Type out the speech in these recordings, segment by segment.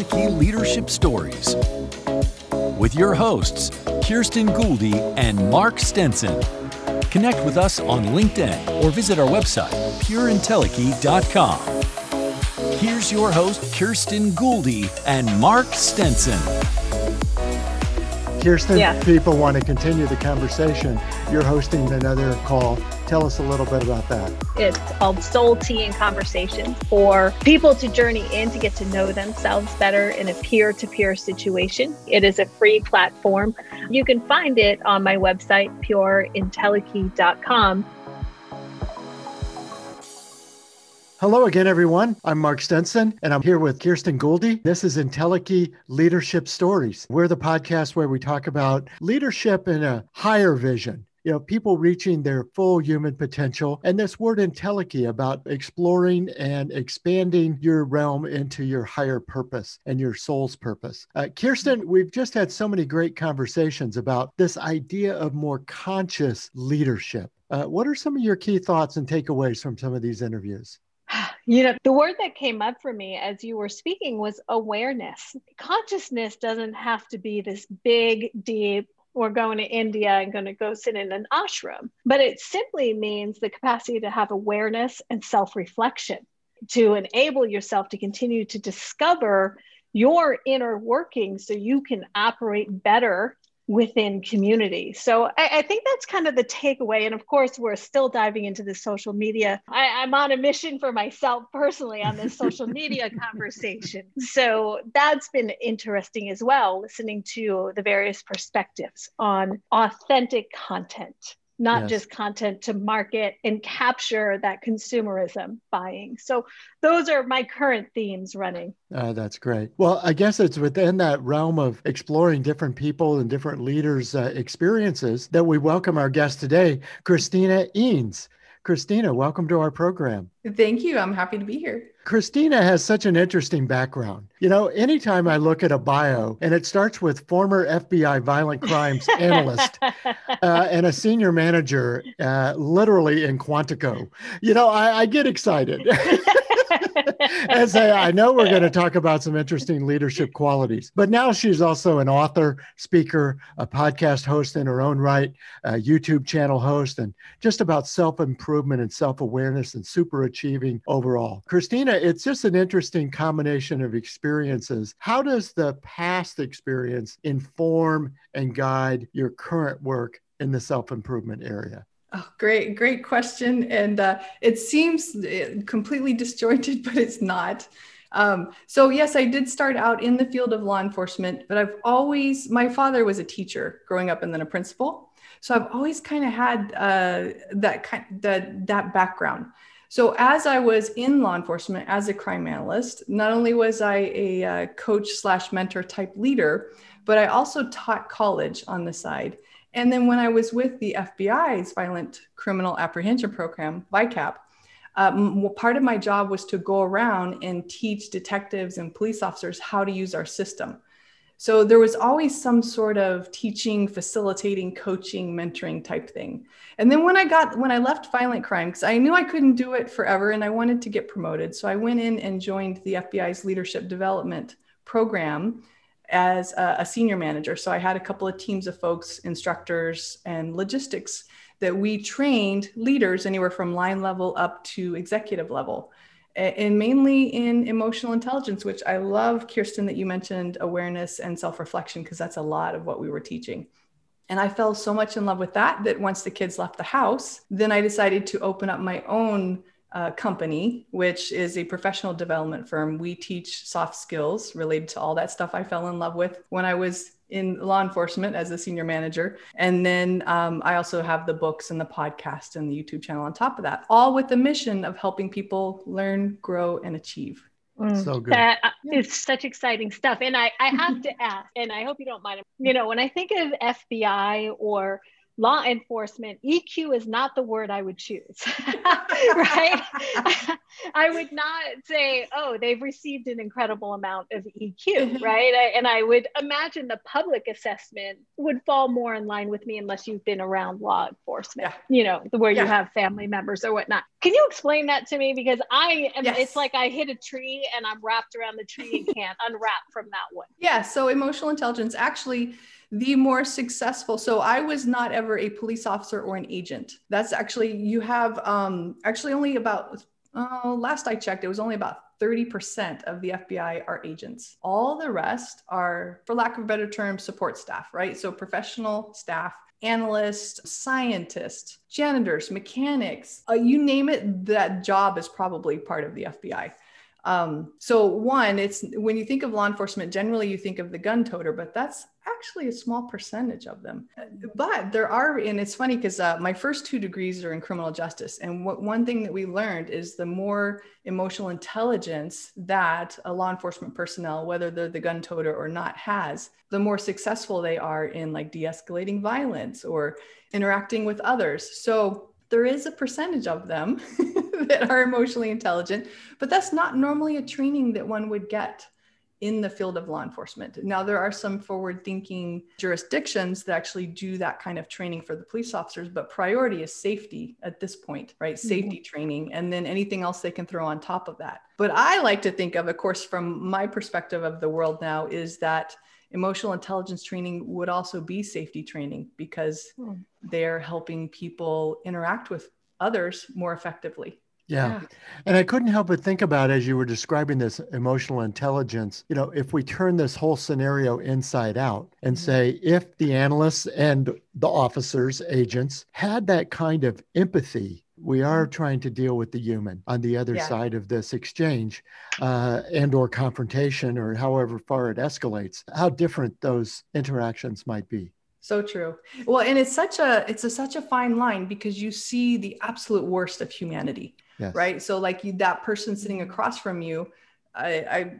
Entelechy Leadership Stories with your hosts, Kirsten Gouldy and Mark Stenson. Connect with us on LinkedIn or visit our website, pureintelechy.com. Here's your host, Kirsten Gouldy and Mark Stenson. Kirsten, yeah. people want to continue the conversation. You're hosting another call. Tell us a little bit about that. It's called Soul Tea and Conversations for people to journey in to get to know themselves better in a peer to peer situation. It is a free platform. You can find it on my website, pureintelechy.com. Hello again, everyone. I'm Mark Stenson, and I'm here with Kirsten Gouldy. This is Entelechy Leadership Stories. We're the podcast where we talk about leadership in a higher vision. You know, people reaching their full human potential. And this word entelechy about exploring and expanding your realm into your higher purpose and your soul's purpose. Uh, Kirsten, we've just had so many great conversations about this idea of more conscious leadership. Uh, what are some of your key thoughts and takeaways from some of these interviews? You know, the word that came up for me as you were speaking was awareness. Consciousness doesn't have to be this big, deep, we're going to India and going to go sit in an ashram, but it simply means the capacity to have awareness and self reflection to enable yourself to continue to discover your inner workings so you can operate better within community. So I, I, think that's kind of the takeaway. And of course, we're still diving into the social media. I, I'm on a mission for myself personally on this social media conversation. So that's been interesting as well, listening to the various perspectives on authentic content not yes. just content to market and capture that consumerism buying. So those are my current themes running. Uh, that's great. Well, I guess it's within that realm of exploring different people and different leaders' uh, experiences that we welcome our guest today, Christina Eanes. Christina, welcome to our program. Thank you. I'm happy to be here. Christina has such an interesting background. You know, anytime I look at a bio and it starts with former FBI violent crimes analyst uh, and a senior manager, uh, literally in Quantico, you know, I, I get excited. and say, I know we're going to talk about some interesting leadership qualities. But now she's also an author, speaker, a podcast host in her own right, a YouTube channel host, and just about self improvement and self awareness and super achieving overall. Christina, it's just an interesting combination of experiences. How does the past experience inform and guide your current work in the self improvement area? Oh, great, great question. And uh, it seems uh, completely disjointed, but it's not. Um, so, yes, I did start out in the field of law enforcement, but I've always, my father was a teacher growing up and then a principal. So I've always kind of had uh, that kind that that background. So as I was in law enforcement as a crime analyst, not only was I a uh, coach slash mentor type leader, but I also taught college on the side. And then when I was with the FBI's Violent Criminal Apprehension Program, VICAP, um, part of my job was to go around and teach detectives and police officers how to use our system. So there was always some sort of teaching, facilitating, coaching, mentoring type thing. And then when I got when I left violent crime, because I knew I couldn't do it forever and I wanted to get promoted, so I went in and joined the FBI's leadership development program as a, a senior manager. So I had a couple of teams of folks, instructors, and logistics that we trained leaders anywhere from line level up to executive level and mainly in emotional intelligence, which I love, Kirsten, that you mentioned awareness and self reflection, because that's a lot of what we were teaching. And I fell so much in love with that that once the kids left the house, then I decided to open up my own uh, company, which is a professional development firm. We teach soft skills related to all that stuff I fell in love with when I was in law enforcement as a senior manager. And then um, I also have the books and the podcast and the YouTube channel on top of that, all with the mission of helping people learn, grow, and achieve. Mm, so good. That uh, is such exciting stuff. And I, I have to ask, and I hope you don't mind, you know, when I think of FBI or law enforcement, EQ is not the word I would choose, right? I would not say, oh, they've received an incredible amount of EQ, mm-hmm. right? I, and I would imagine the public assessment would fall more in line with me unless you've been around law enforcement, yeah. you know, where yeah. you have family members or whatnot. Can you explain that to me? Because I am, yes. it's like I hit a tree and I'm wrapped around the tree and can't unwrap from that one. Yeah. So emotional intelligence actually the more successful so i was not ever a police officer or an agent that's actually you have um actually only about uh, last i checked it was only about 30% of the FBI are agents. All the rest are, for lack of a better term, support staff, right? So professional staff, analysts, scientists, janitors, mechanics, uh, you name it, that job is probably part of the FBI. Um, so one, it's when you think of law enforcement, generally you think of the gun toter, but that's actually a small percentage of them. But there are, and it's funny because uh, my first two degrees are in criminal justice, and what one thing that we learned is the more emotional intelligence that a law enforcement personnel, whether they're the gun toter or not, has, the more successful they are in like de-escalating violence or interacting with others. So there is a percentage of them that are emotionally intelligent, but that's not normally a training that one would get in the field of law enforcement. Now, there are some forward thinking jurisdictions that actually do that kind of training for the police officers, but priority is safety at this point, right? Mm-hmm. Safety training, and then anything else they can throw on top of that. But I like to think of, of course, from my perspective of the world now, is that emotional intelligence training would also be safety training because hmm. they're helping people interact with others more effectively. Yeah. yeah. And I couldn't help but think about as you were describing this emotional intelligence, you know, if we turn this whole scenario inside out and mm-hmm. say, if the analysts and the officers, agents had that kind of empathy we are trying to deal with the human on the other yeah. side of this exchange uh, and or confrontation or however far it escalates how different those interactions might be so true well and it's such a it's a, such a fine line because you see the absolute worst of humanity yes. right so like you, that person sitting across from you I, I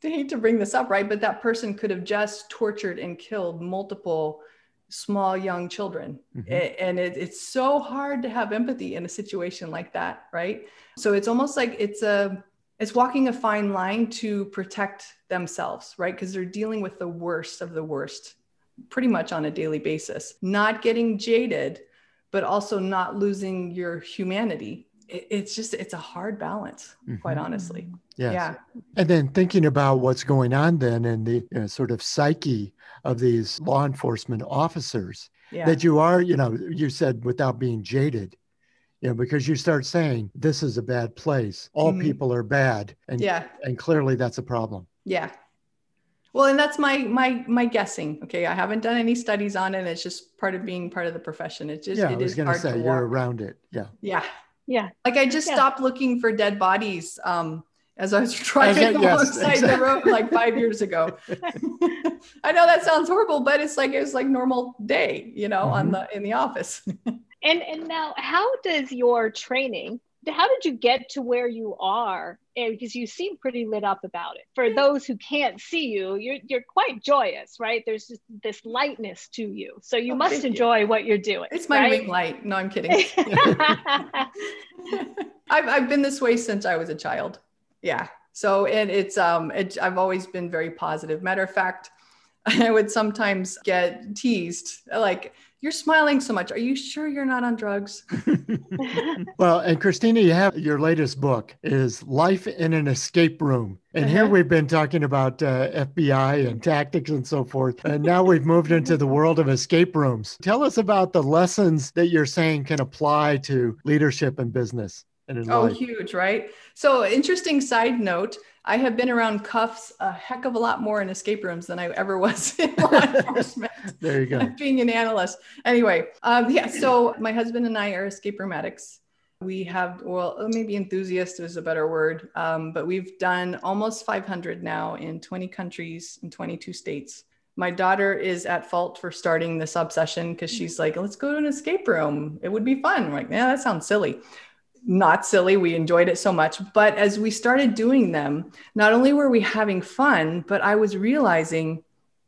hate to bring this up right but that person could have just tortured and killed multiple small young children. Mm-hmm. and it, it's so hard to have empathy in a situation like that right? So it's almost like it's a it's walking a fine line to protect themselves right? Because they're dealing with the worst of the worst pretty much on a daily basis. Not getting jaded but also not losing your humanity it, it's just it's a hard balance mm-hmm. quite honestly yes. yeah and then thinking about what's going on then in the you know, sort of psyche of these law enforcement officers yeah. that you are, you know, you said without being jaded, you know, because you start saying this is a bad place, all mm-hmm. people are bad, and yeah, and clearly that's a problem. Yeah. Well, and that's my my my guessing. Okay, I haven't done any studies on it. It's just part of being part of the profession. It's just yeah. It I was going to say you're around it. Yeah. Yeah. Yeah. Like I just yeah. stopped looking for dead bodies. Um, as I was driving yes, alongside exactly. the road like five years ago. I know that sounds horrible, but it's like it's like normal day, you know, mm-hmm. on the in the office. and and now how does your training how did you get to where you are? And because you seem pretty lit up about it. For those who can't see you you're, you're quite joyous right? There's just this lightness to you. So you oh, must enjoy you. what you're doing it's my right? ring light. No i'm kidding. I've, I've been this way since i was a child. Yeah. So and it's um it, i've always been very positive. Matter of fact i would sometimes get teased like you're smiling so much. Are you sure you're not on drugs? Well and christina you have your latest book is life is an escape room. And uh-huh. here we've been talking about uh, fbi and tactics and so forth and now we've moved into the world of escape rooms. Tell us about the lessons that you're saying can apply to leadership and business and oh life. huge right? So, interesting side note I have been around cuffs a heck of a lot more in escape rooms than I ever was in law enforcement. there you go. Being an analyst. Anyway, um, yeah, so my husband and I are escape room addicts. We have, well, maybe enthusiast is a better word, um, but we've done almost 500 now in 20 countries in 22 states. My daughter is at fault for starting this obsession because she's like, let's go to an escape room. It would be fun. I'm like, yeah, that sounds silly not silly. We enjoyed it so much. But as we started doing them, not only were we having fun, but I was realizing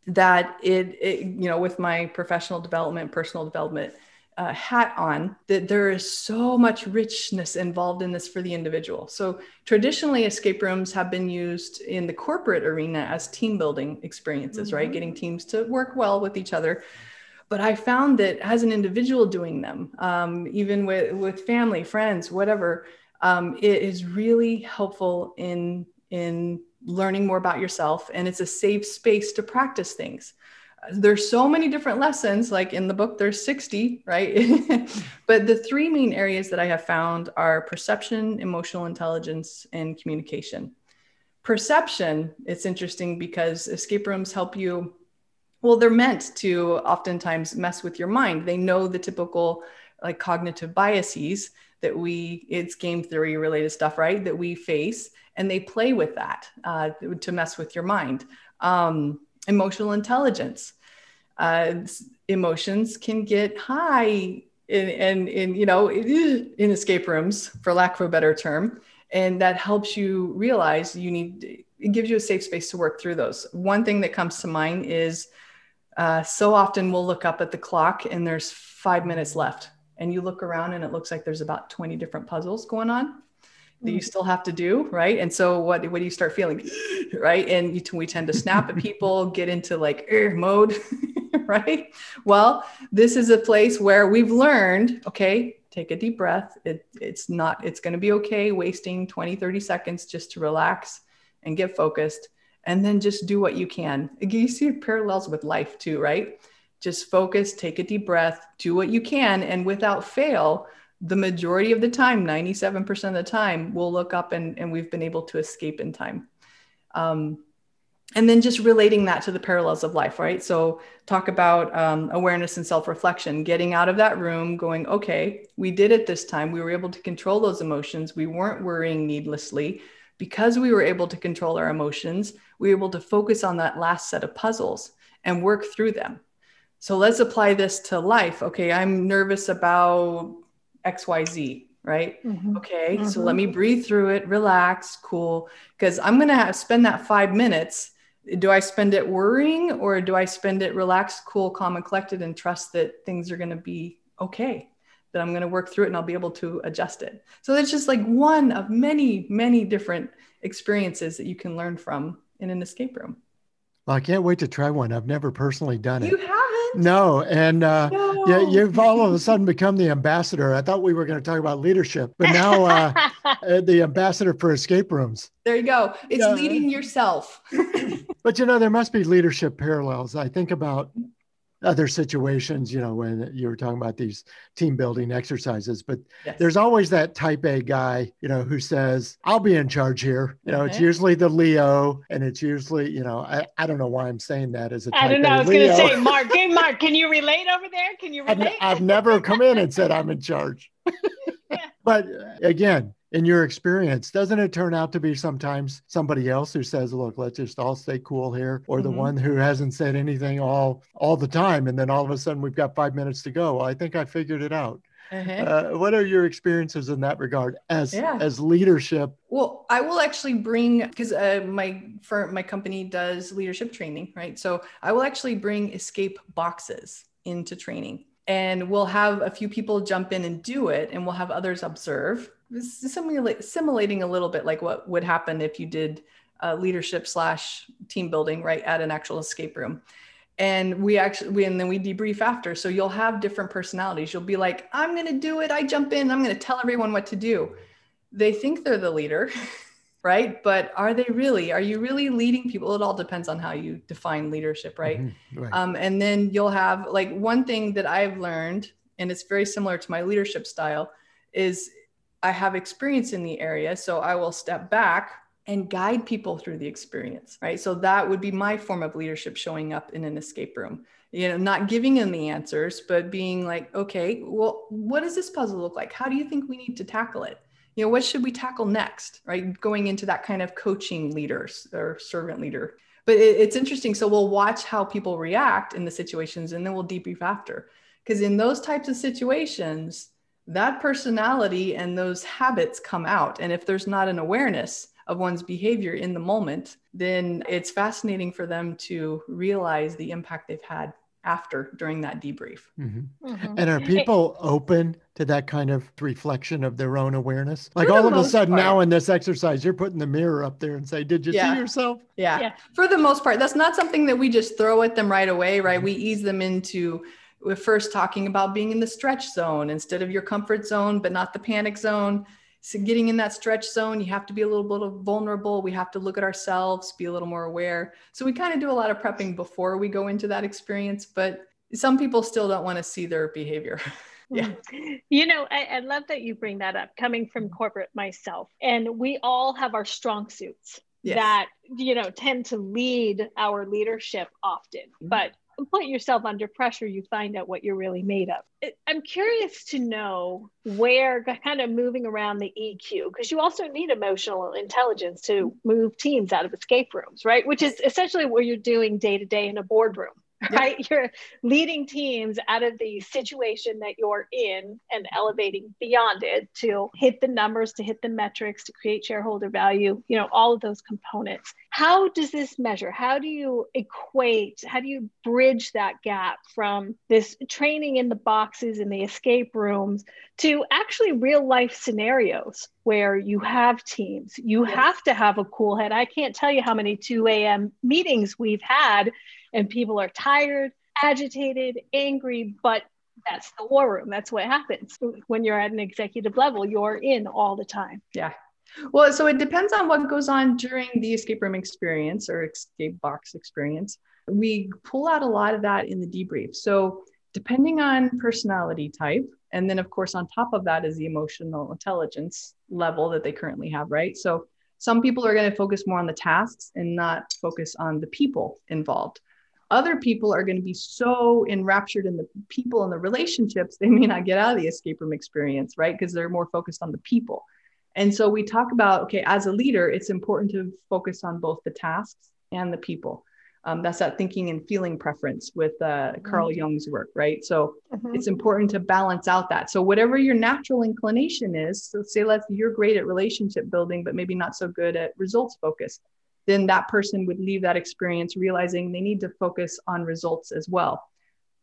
that it, it you know, with my professional development, personal development, uh, hat on that there is so much richness involved in this for the individual. So, traditionally, escape rooms have been used in the corporate arena as team building experiences, mm-hmm. right? Getting teams to work well with each other. But I found that as an individual doing them, um, even with, with family, friends, whatever, um, it is really helpful in, in learning more about yourself. And it's a safe space to practice things there's so many different lessons like in the book there's 60 right but the three main areas that i have found are perception emotional intelligence and communication perception it's interesting because escape rooms help you well they're meant to oftentimes mess with your mind they know the typical like cognitive biases that we it's game theory related stuff right that we face and they play with that uh, to mess with your mind um, emotional intelligence. Uh, emotions can get high in, in, in, you know, in escape rooms, for lack of a better term. And that helps you realize you need, it gives you a safe space to work through those. One thing that comes to mind is uh, so often we'll look up at the clock and there's five minutes left. And you look around and it looks like there's about 20 different puzzles going on that you mm. still have to do right? And so what what do you start feeling right? And you, we tend to snap at people get into like mode right? Well this is a place where we've learned okay take a deep breath. It, it's not it's going to be okay wasting 20 30 seconds just to relax and get focused and then just do what you can you see parallels with life too right just focus take a deep breath do what you can and without fail the majority of the time, 97% of the time, we'll look up and, and we've been able to escape in time. Um, and then just relating that to the parallels of life, right? So, talk about um, awareness and self reflection, getting out of that room, going, okay, we did it this time. We were able to control those emotions. We weren't worrying needlessly. Because we were able to control our emotions, we were able to focus on that last set of puzzles and work through them. So, let's apply this to life. Okay, I'm nervous about XYZ, right? Mm-hmm. Okay, mm-hmm. so let me breathe through it, relax, cool. Because I'm going to spend that five minutes. Do I spend it worrying or do I spend it relaxed, cool, calm, and collected and trust that things are going to be okay? That I'm going to work through it and I'll be able to adjust it. So it's just like one of many, many different experiences that you can learn from in an escape room. Well, I can't wait to try one. I've never personally done it. You haven't? No, and uh, no. Yeah, you've all of a sudden become the ambassador. I thought we were going to talk about leadership, but now uh, uh, the ambassador for escape rooms. There you go. It's yeah. leading yourself. but you know, there must be leadership parallels. I think about other situations, you know, when you were talking about these team building exercises, but yes. there's always that type A guy, you know, who says, I'll be in charge here. You know, okay. it's usually the Leo and it's usually, you know, I, I don't know why I'm saying that as a I don't know. I was going to say, Mark, hey, Mark, can you relate over there? Can you relate? I've, I've never come in and said I'm in charge. But uh, again, in your experience, doesn't it turn out to be sometimes somebody else who says, "Look, let's just all stay cool here," or the mm-hmm. one who hasn't said anything all all the time, and then all of a sudden we've got five minutes to go. Well, I think I figured it out. Uh-huh. Uh, what are your experiences in that regard as yeah. as leadership? Well, I will actually bring because uh, my firm, my company does leadership training, right? So I will actually bring escape boxes into training and we'll have a few people jump in and do it and we'll have others observe simulating a little bit like what would happen if you did uh, leadership slash team building right at an actual escape room. And we actually we and then we debrief after. So you'll have different personalities. You'll be like i'm going to do it. I jump in. I'm going to tell everyone what to do. They think they're the leader right? But are they really? Are you really leading people? It all depends on how you define leadership right, mm-hmm, right. Um, and then you'll have like one thing that i've learned and it's very similar to my leadership style is I have experience in the area. So I will step back and guide people through the experience, right? So that would be my form of leadership showing up in an escape room. You know, not giving them the answers, but being like, okay, well, what does this puzzle look like? How do you think we need to tackle it? You know, what should we tackle next, right? Going into that kind of coaching leaders or servant leader. But it, it's interesting. So we'll watch how people react in the situations and then we'll debrief after. Because in those types of situations, that personality and those habits come out. And if there's not an awareness of one's behavior in the moment, then it's fascinating for them to realize the impact they've had after during that debrief. Mm-hmm. Mm-hmm. And are people open to that kind of reflection of their own awareness? Like all of a sudden part. now in this exercise, you're putting the mirror up there and say, Did you Yeah. see yourself? Yeah. Yeah. For the most part, that's not something that we just throw at them right away, right? We ease them into we're first talking about being in the stretch zone instead of your comfort zone, but not the panic zone. So getting in that stretch zone, you have to be a little bit of vulnerable. We have to look at ourselves, be a little more aware. So we kind of do a lot of prepping before we go into that experience, but some people still don't want to see their behavior. Yeah. You know, I, I love that you bring that up coming from corporate myself. And we all have our strong suits Yes. that, you know, tend to lead our leadership often. Mhm. But put yourself under pressure, you find out what you're really made of. I'm curious to know where kind of moving around the EQ, because you also need emotional intelligence to move teams out of escape rooms, right? Which is essentially what you're doing day to day in a boardroom. Right, you're leading teams out of the situation that you're in and elevating beyond it to hit the numbers, to hit the metrics, to create shareholder value, you know, all of those components. How does this measure? How do you equate? How do you bridge that gap from this training in the boxes in the escape rooms to actually real life scenarios where you have teams? You Yes. have to have a cool head. I can't tell you how many 2 a.m. meetings we've had, and people are tired, agitated, angry, but that's the war room. That's what happens when you're at an executive level. You're in all the time. Yeah. Well, so it depends on what goes on during the escape room experience or escape box experience. We pull out a lot of that in the debrief. So, depending on personality type, and then of course, on top of that is the emotional intelligence level that they currently have, right? So, some people are going to focus more on the tasks and not focus on the people involved. Other people are going to be so enraptured in the people and the relationships, they may not get out of the escape room experience, right? Because they're more focused on the people. And so we talk about, okay, as a leader, it's important to focus on both the tasks and the people. Um, that's that thinking and feeling preference with uh, Carl Jung's work, right? So it's important to balance out that. So whatever your natural inclination is, so say let's you're great at relationship building, but maybe not so good at results focus, then that person would leave that experience realizing they need to focus on results as well.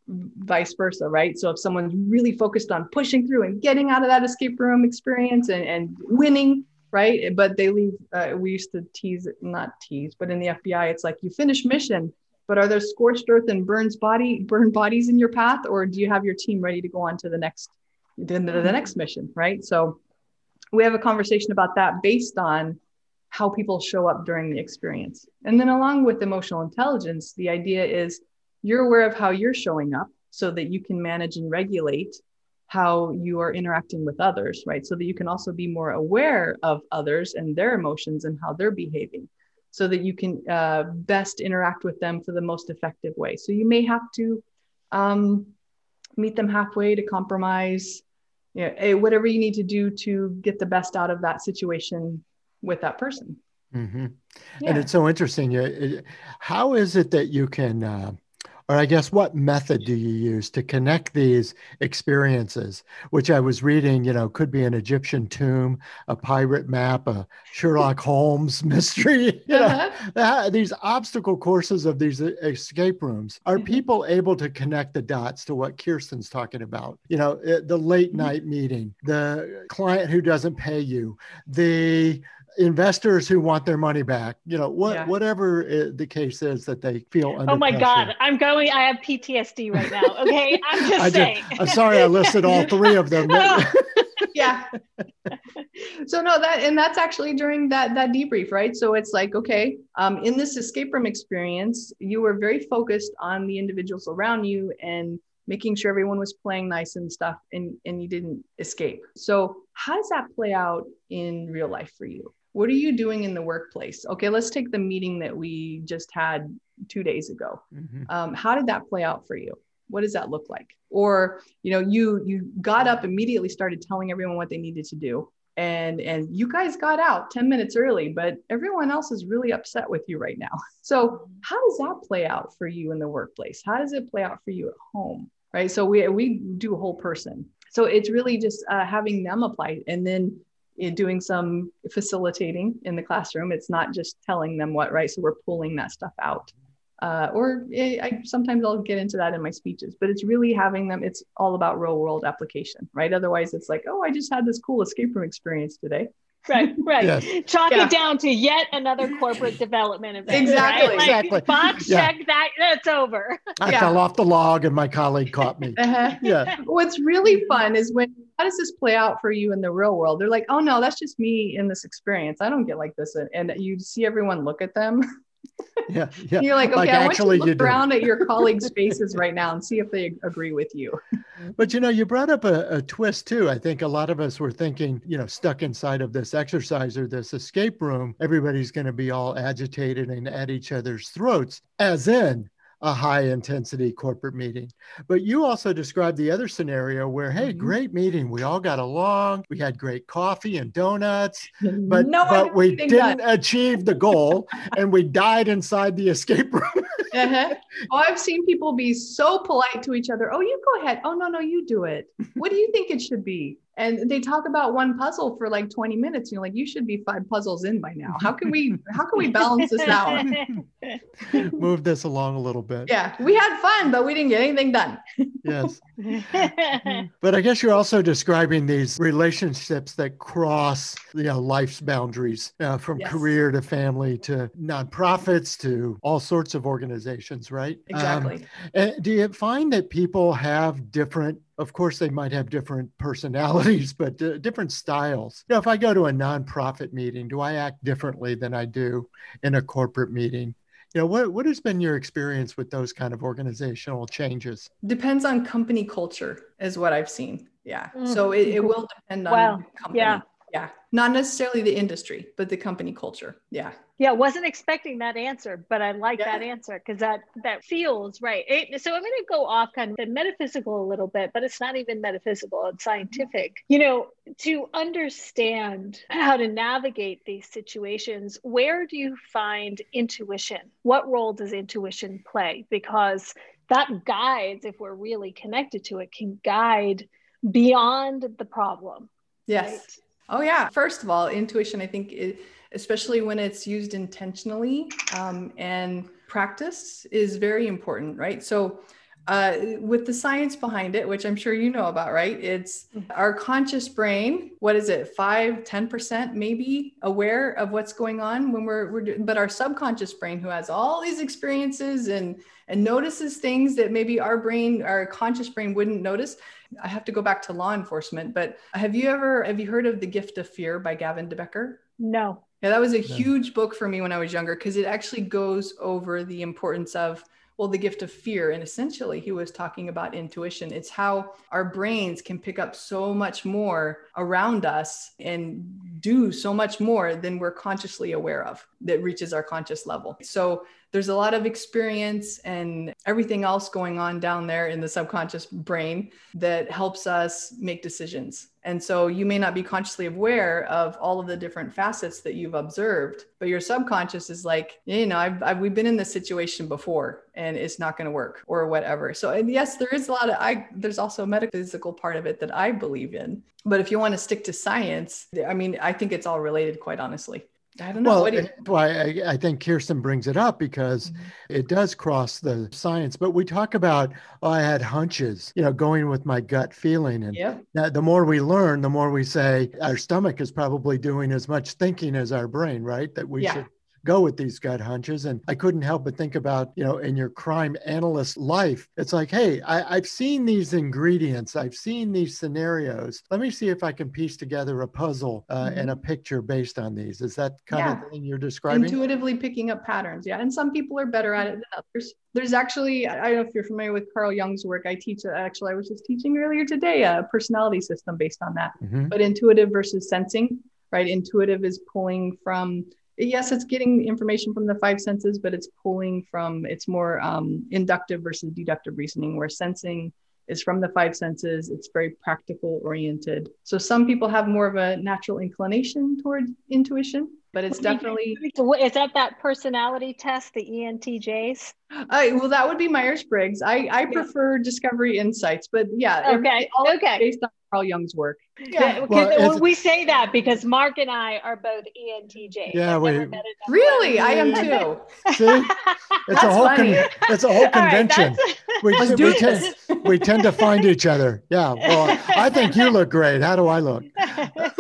Vice versa, right? So if someone's really focused on pushing through and getting out of that escape room experience and, and winning, right? But they leave, uh, we used to tease, not tease, but in the FBI, it's like you finish mission, but are there scorched earth and burns body, burn bodies in your path? Or do you have your team ready to go on to the next, the, the next mission, right? So we have a conversation about that based on how people show up during the experience. And then along with emotional intelligence, the idea is you're aware of how you're showing up so that you can manage and regulate how you are interacting with others, right? So that you can also be more aware of others and their emotions and how they're behaving so that you can uh, best interact with them for the most effective way. So you may have to um, meet them halfway to compromise, you know, eh, whatever you need to do to get the best out of that situation with that person. hmm Yeah. And it's so interesting. How is it that you can, uh, or I guess, what method do you use to connect these experiences? Which I was reading, you know, could be an Egyptian tomb, a pirate map, a Sherlock Holmes mystery. You know, Uh-huh. Ah, these obstacle courses of these uh, escape rooms are Mhm. people able to connect the dots to what kirsten's talking about you know uh, the late Mhm. night meeting the client who doesn't pay you the investors who want their money back you know what Yeah. whatever the case is that they feel under Oh my pressure. God, I'm going. I have PTSD right now. Okay, I'm just I did, saying. i'm sorry i listed all three of them yeah so no that and that's actually during that that debrief right so it's like okay um, in this escape room experience you were very focused on the individuals around you and making sure everyone was playing nice and stuff and and you didn't escape so how does that play out in real life for you what are you doing in the workplace? Okay let's take the meeting that we just had two days ago. Mhm. um, how did that play out for you? What does that look like? Or you know you you got up immediately started telling everyone what they needed to do and and you guys got out 10 minutes early but everyone else is really upset with you right now. So how does that play out for you in the workplace? How does it play out for you at home? Right? So we we do a whole person. So it's really just uh, having them apply and then doing some facilitating in the classroom it's not just telling them what right so we're pulling that stuff out Uh, or I, I, sometimes I'll get into that in my speeches, but it's really having them. It's all about real world application, right? Otherwise, it's like, oh, I just had this cool escape room experience today. Right, right. Yes. Chalk yeah. it down to yet another corporate development event. Exactly, right? like, exactly. Box yeah. check that. That's over. I yeah. fell off the log, and my colleague caught me. Uh-huh. Yeah. What's really fun is when how does this play out for you in the real world? They're like, oh no, that's just me in this experience. I don't get like this, and you see everyone look at them. yeah, yeah. You're like, okay, like, I want you to look around at your colleagues' faces right now and see if they agree with you. but you know, you brought up a, a, twist too. I think a lot of us were thinking, you know, stuck inside of this exercise or this escape room, everybody's going to be all agitated and at each other's throats, as in a high intensity corporate meeting. But you also described the other scenario where, hey, mm-hmm. great meeting. We all got along. We had great coffee and donuts, but, no, but we didn't that. achieve the goal and we died inside the escape room. uh-huh. Oh, I've seen people be so polite to each other. Oh, you go ahead. Oh, no, no, you do it. What do you think it should be? And they talk about one puzzle for like 20 minutes you're like you should be five puzzles in by now. How can we how can we balance this out? Move this along a little bit. Yeah we had fun but we didn't get anything done. Yes. But i guess you're also describing these relationships that cross you know life's boundaries uh, from yes. career to family to nonprofits to all sorts of organizations right? Exactly. um, do you find that people have different of course they might have different personalities but uh, different styles. You know if i go to a nonprofit meeting do i act differently than i do in a corporate meeting? You know what, what has been your experience with those kind of organizational changes? Depends on company culture is what i've seen. Yeah. Mm-hmm. so it, it, will depend on well, company. Yeah. Yeah. Not necessarily the industry but the company culture. Yeah yeah wasn't expecting that answer but i like yeah. that answer because that that feels right. It, so i'm going to go off kind of metaphysical a little bit but it's not even metaphysical it's scientific. You know to understand how to navigate these situations where do you find intuition? What role does intuition play? Because that guides if we're really connected to it can guide beyond the problem yes. right? oh yeah. First of all intuition i think it, especially when it's used intentionally um, and practice is very important, right? So, uh, with the science behind it, which I'm sure you know about, right? It's our conscious brain. What is it? Five, 10% maybe aware of what's going on when we're, we're doing, but our subconscious brain, who has all these experiences and, and notices things that maybe our brain, our conscious brain wouldn't notice. I have to go back to law enforcement, but have you ever, have you heard of The Gift of Fear by Gavin de Becker? No. Yeah, that was a huge book for me when I was younger because it actually goes over the importance of well the gift of fear and essentially he was talking about intuition. It's how our brains can pick up so much more around us and do so much more than we're consciously aware of that reaches our conscious level. So there's a lot of experience and everything else going on down there in the subconscious brain that helps us make decisions. And so you may not be consciously aware of all of the different facets that you've observed, but your subconscious is like, you know, I've, I've we've been in this situation before and it's not going to work or whatever. So and yes, there is a lot of I there's also a metaphysical part of it that I believe in. But if you want to stick to science, I mean, I think it's all related quite honestly. I don't know. Well, you... I, I, think Kirsten brings it up because mm-hmm. it does cross the science. But we talk about, oh, I had hunches, you know, going with my gut feeling. And yep. the more we learn, the more we say our stomach is probably doing as much thinking as our brain, right? That we yeah. should go with these gut hunches. And I couldn't help but think about, you know, in your crime analyst life, it's like, hey, I, have seen these ingredients, I've seen these scenarios. Let me see if I can piece together a puzzle uh, mm-hmm. and a picture based on these. Is that kind yeah. of thing you're describing? Intuitively picking up patterns. Yeah. And some people are better at it than others. There's actually, I don't know if you're familiar with Carl Jung's work. I teach, actually, I was just teaching earlier today a personality system based on that, mm-hmm. but intuitive versus sensing, right? Intuitive is pulling from yes, it's getting information from the five senses, but it's pulling from, it's more um, inductive versus deductive reasoning, where sensing is from the five senses. It's very practical oriented. So some people have more of a natural inclination toward intuition, but it's definitely is that that personality test, the ENTJs? Uh, well, that would be Myers Briggs. I, I prefer Discovery Insights, but yeah. Okay. Okay. Based on Carl Jung's work. Yeah. Well, we say that because Mark and I are both ENTJs. Yeah. We, really? I am too. See? It's a whole con- it's a whole convention. Right, we, we, tend, we tend to find each other. Yeah. Well, I think you look great. How do I look?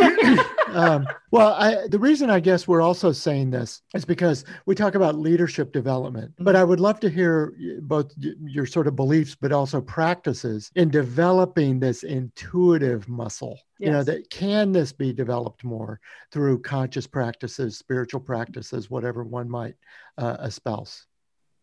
um, well, I, the reason I guess we're also saying this is because we talk about leadership development, but mm-hmm. I would love to hear both your sort of beliefs, but also practices in developing this intuitive muscle. Yes. You know, that can this be developed more through conscious practices, spiritual practices, whatever one might uh, espouse?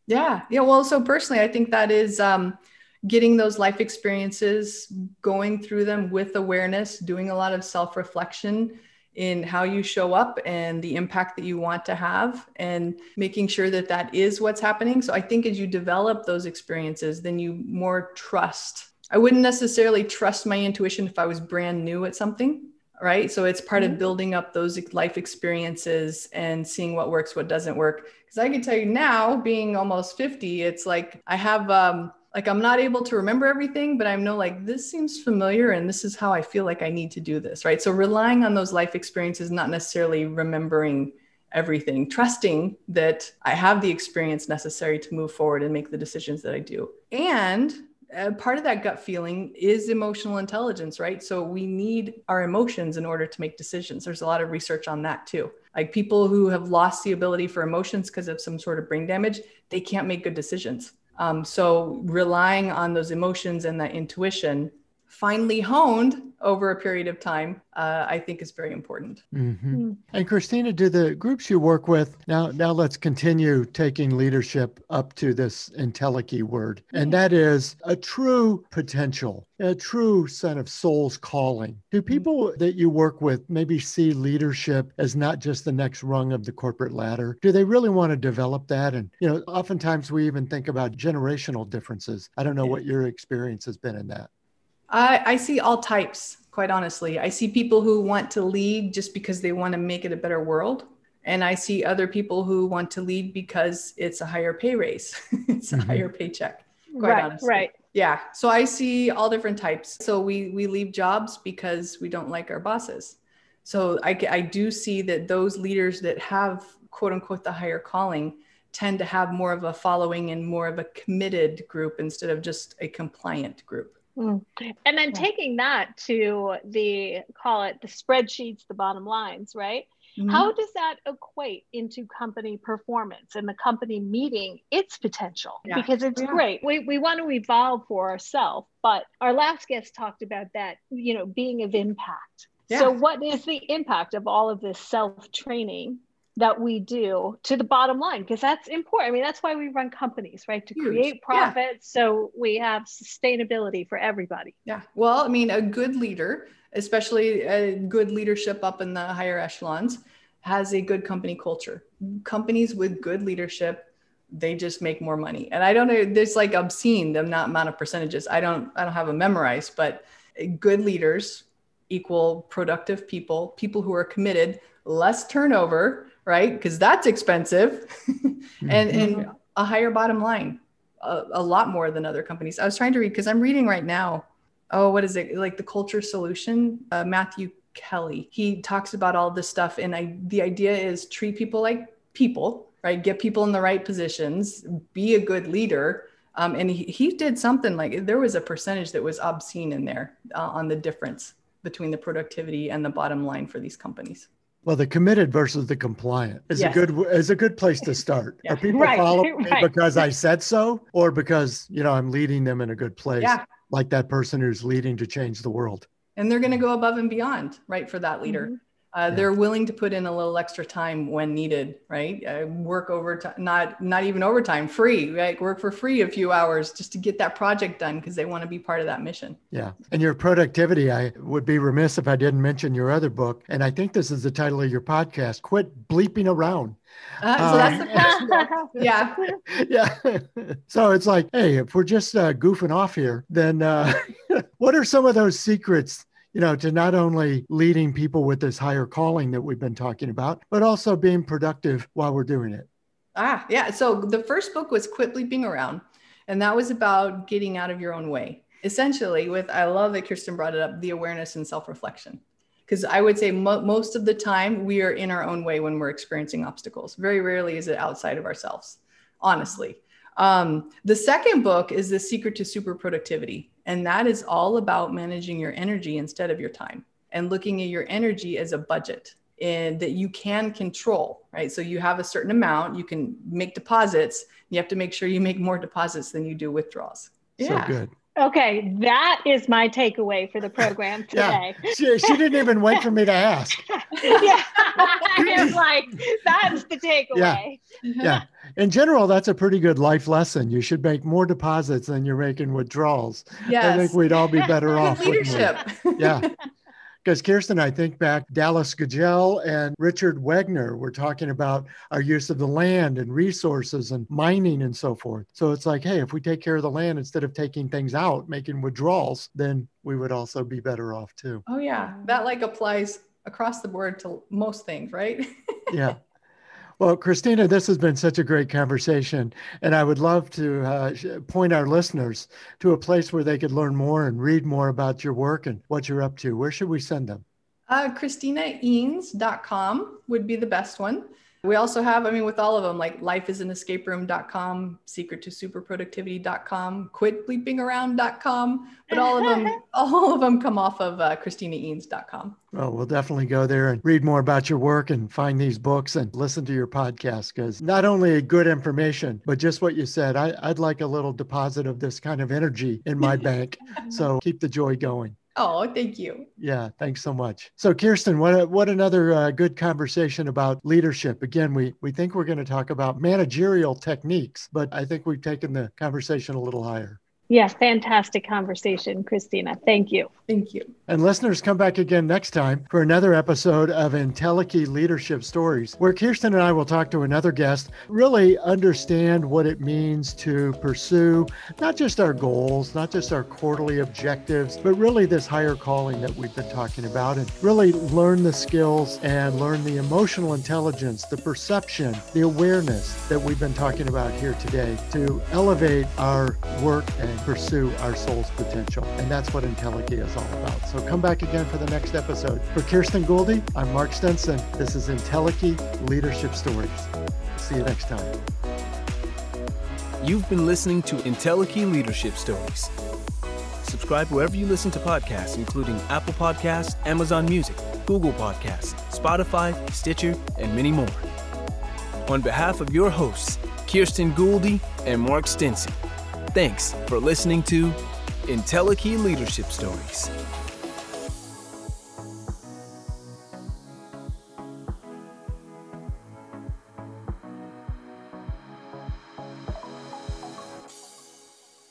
Yeah. Yeah. Well, so personally, I think that is, um, getting those life experiences, going through them with awareness, doing a lot of self reflection in how you show up and the impact that you want to have, and making sure that that is what's happening. So I think as you develop those experiences, then you more trust. I wouldn't necessarily trust my intuition if I was brand new at something. Right. So it's part mm-hmm. of building up those life experiences and seeing what works, what doesn't work. Because I can tell you now, being almost 50, it's like I have um, like i'm not able to remember everything but i know like this seems familiar and this is how i feel like i need to do this right? So relying on those life experiences not necessarily remembering everything trusting that i have the experience necessary to move forward and make the decisions that i do. And uh, part of that gut feeling is emotional intelligence right? So we need our emotions in order to make decisions. There's a lot of research on that too. Like people who have lost the ability for emotions because of some sort of brain damage they can't make good decisions um, so relying on those emotions and that intuition finely honed over a period of time, uh, I think is very important. Mm-hmm. Mm. And Christina, do the groups you work with now? Now let's continue taking leadership up to this Entelechy word, and that is a true potential, a true set of soul's calling. Do mm-hmm. people that you work with maybe see leadership as not just the next rung of the corporate ladder? Do they really want to develop that? And you know, oftentimes we even think about generational differences. I don't know what your experience has been in that. I, I see all types, quite honestly. I see people who want to lead just because they want to make it a better world. And I see other people who want to lead because it's a higher pay raise, it's a mm-hmm. higher paycheck. Quite right, honestly. right. Yeah. So I see all different types. So we we leave jobs because we don't like our bosses. So I, I do see that those leaders that have quote unquote the higher calling tend to have more of a following and more of a committed group instead of just a compliant group. Mm. And then taking that to the call it the spreadsheets, the bottom lines, right? Mm-hmm. How does that equate into company performance and the company meeting its potential? Yeah. Because it's yeah. great. We, we want to evolve for ourselves, but our last guest talked about that, you know, being of impact. Yeah. So, what is the impact of all of this self training that we do to the bottom line because that's important. I mean, that's why we run companies, right? To Huge. create profits yeah. so we have sustainability for everybody. Yeah. Well, I mean, a good leader, especially a good leadership up in the higher echelons, has a good company culture. Companies with good leadership, they just make more money. And I don't know, there's like obscene the not amount of percentages. I don't I don't have them memorized, but good leaders equal productive people, people who are committed, less turnover, right? Because that's expensive, and and mm-hmm. a higher bottom line, a, a, lot more than other companies. I was trying to read because I'm reading right now. Oh, what is it like? The Culture Solution, uh, Matthew Kelly. He talks about all this stuff, and I the idea is treat people like people, right? Get people in the right positions, be a good leader. Um, and he, he did something like there was a percentage that was obscene in there uh, on the difference between the productivity and the bottom line for these companies. Well, the committed versus the compliant is yes. a good is a good place to start. yeah. Are people right, following right. me because I said so, or because you know I'm leading them in a good place, yeah. like that person who's leading to change the world? And they're going to go above and beyond, right, for that leader. Mm-hmm uh, they're willing to put in a little extra time when needed right? Uh, work overtime not not even overtime free right? Work for free a few hours just to get that project done because they want to be part of that mission. Yeah. And your productivity i would be remiss if i didn't mention your other book and i think this is the title of your podcast quit bleeping around. Uh, so that's the um, yeah. Yeah. So it's like hey if we're just uh, goofing off here then uh, what are some of those secrets you know, to not only leading people with this higher calling that we've been talking about, but also being productive while we're doing it. Ah, yeah. So the first book was Quit Bleeping Around, and that was about getting out of your own way. Essentially, with I love that Kirsten brought it up the awareness and self reflection. Because I would say mo- most of the time we are in our own way when we're experiencing obstacles. Very rarely is it outside of ourselves, honestly. Um, the second book is The Secret to Super Productivity. And that is all about managing your energy instead of your time and looking at your energy as a budget and that you can control, right? So you have a certain amount, you can make deposits. You have to make sure you make more deposits than you do withdrawals. Yeah. So good. Okay, that is my takeaway for the program today. yeah, she, she, didn't even wait for me to ask. yeah, I was like, that's the takeaway. Yeah. Mm-hmm. yeah, in general, that's a pretty good life lesson. You should make more deposits than you're making withdrawals. Yes. I think we'd all be better off. Leadership. Yeah. Because Kirsten, I think back Dallas Gugel and Richard Wegner were talking about our use of the land and resources and mining and so forth. So it's like, hey, if we take care of the land instead of taking things out, making withdrawals, then we would also be better off too. Oh yeah, that like applies across the board to most things, right? yeah. Well, Christina, this has been such a great conversation. And I would love to uh, point our listeners to a place where they could learn more and read more about your work and what you're up to. Where should we send them? Uh, would be the best one. We also have, I mean, with all of them, like lifeisanescaperoom.com, secret to superproductivity.com, quit bleeping around.com, but all of them, all of them come off of uh, ChristinaEanes.com. Well, we'll definitely go there and read more about your work and find these books and listen to your podcast because not only good information, but just what you said, I, I'd like a little deposit of this kind of energy in my bank. So keep the joy going. Oh, thank you. Yeah, thanks so much. So, Kirsten, what what another uh, good conversation about leadership. Again, we we think we're going to talk about managerial techniques, but I think we've taken the conversation a little higher. Yes, fantastic conversation, Christina. Thank you. Thank you. And listeners, come back again next time for another episode of Entelechy Leadership Stories, where Kirsten and I will talk to another guest, really understand what it means to pursue not just our goals, not just our quarterly objectives, but really this higher calling that we've been talking about, and really learn the skills and learn the emotional intelligence, the perception, the awareness that we've been talking about here today to elevate our work and pursue our soul's potential. And that's what Entelechy is all about. So come back again for the next episode. For Kirsten Gouldy, I'm Mark Stinson. This is Entelechy Leadership Stories. See you next time. You've been listening to Entelechy Leadership Stories. Subscribe wherever you listen to podcasts, including Apple Podcasts, Amazon Music, Google Podcasts, Spotify, Stitcher, and many more. On behalf of your hosts, Kirsten Gouldy and Mark Stinson, Thanks for listening to Entelechy Leadership Stories.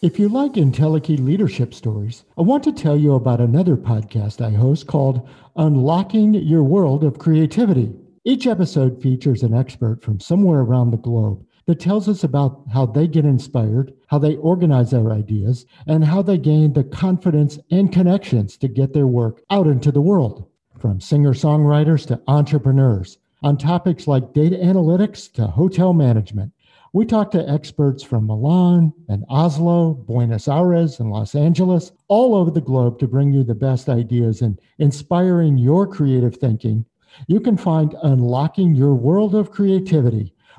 If you like Entelechy leadership stories, I want to tell you about another podcast I host called Unlocking Your World of Creativity. Each episode features an expert from somewhere around the globe that tells us about how they get inspired, how they organize their ideas, and how they gain the confidence and connections to get their work out into the world. From singer songwriters to entrepreneurs, on topics like data analytics to hotel management. We talk to experts from Milan and Oslo, Buenos Aires, and Los Angeles, all over the globe to bring you the best ideas and inspiring your creative thinking. You can find Unlocking Your World of Creativity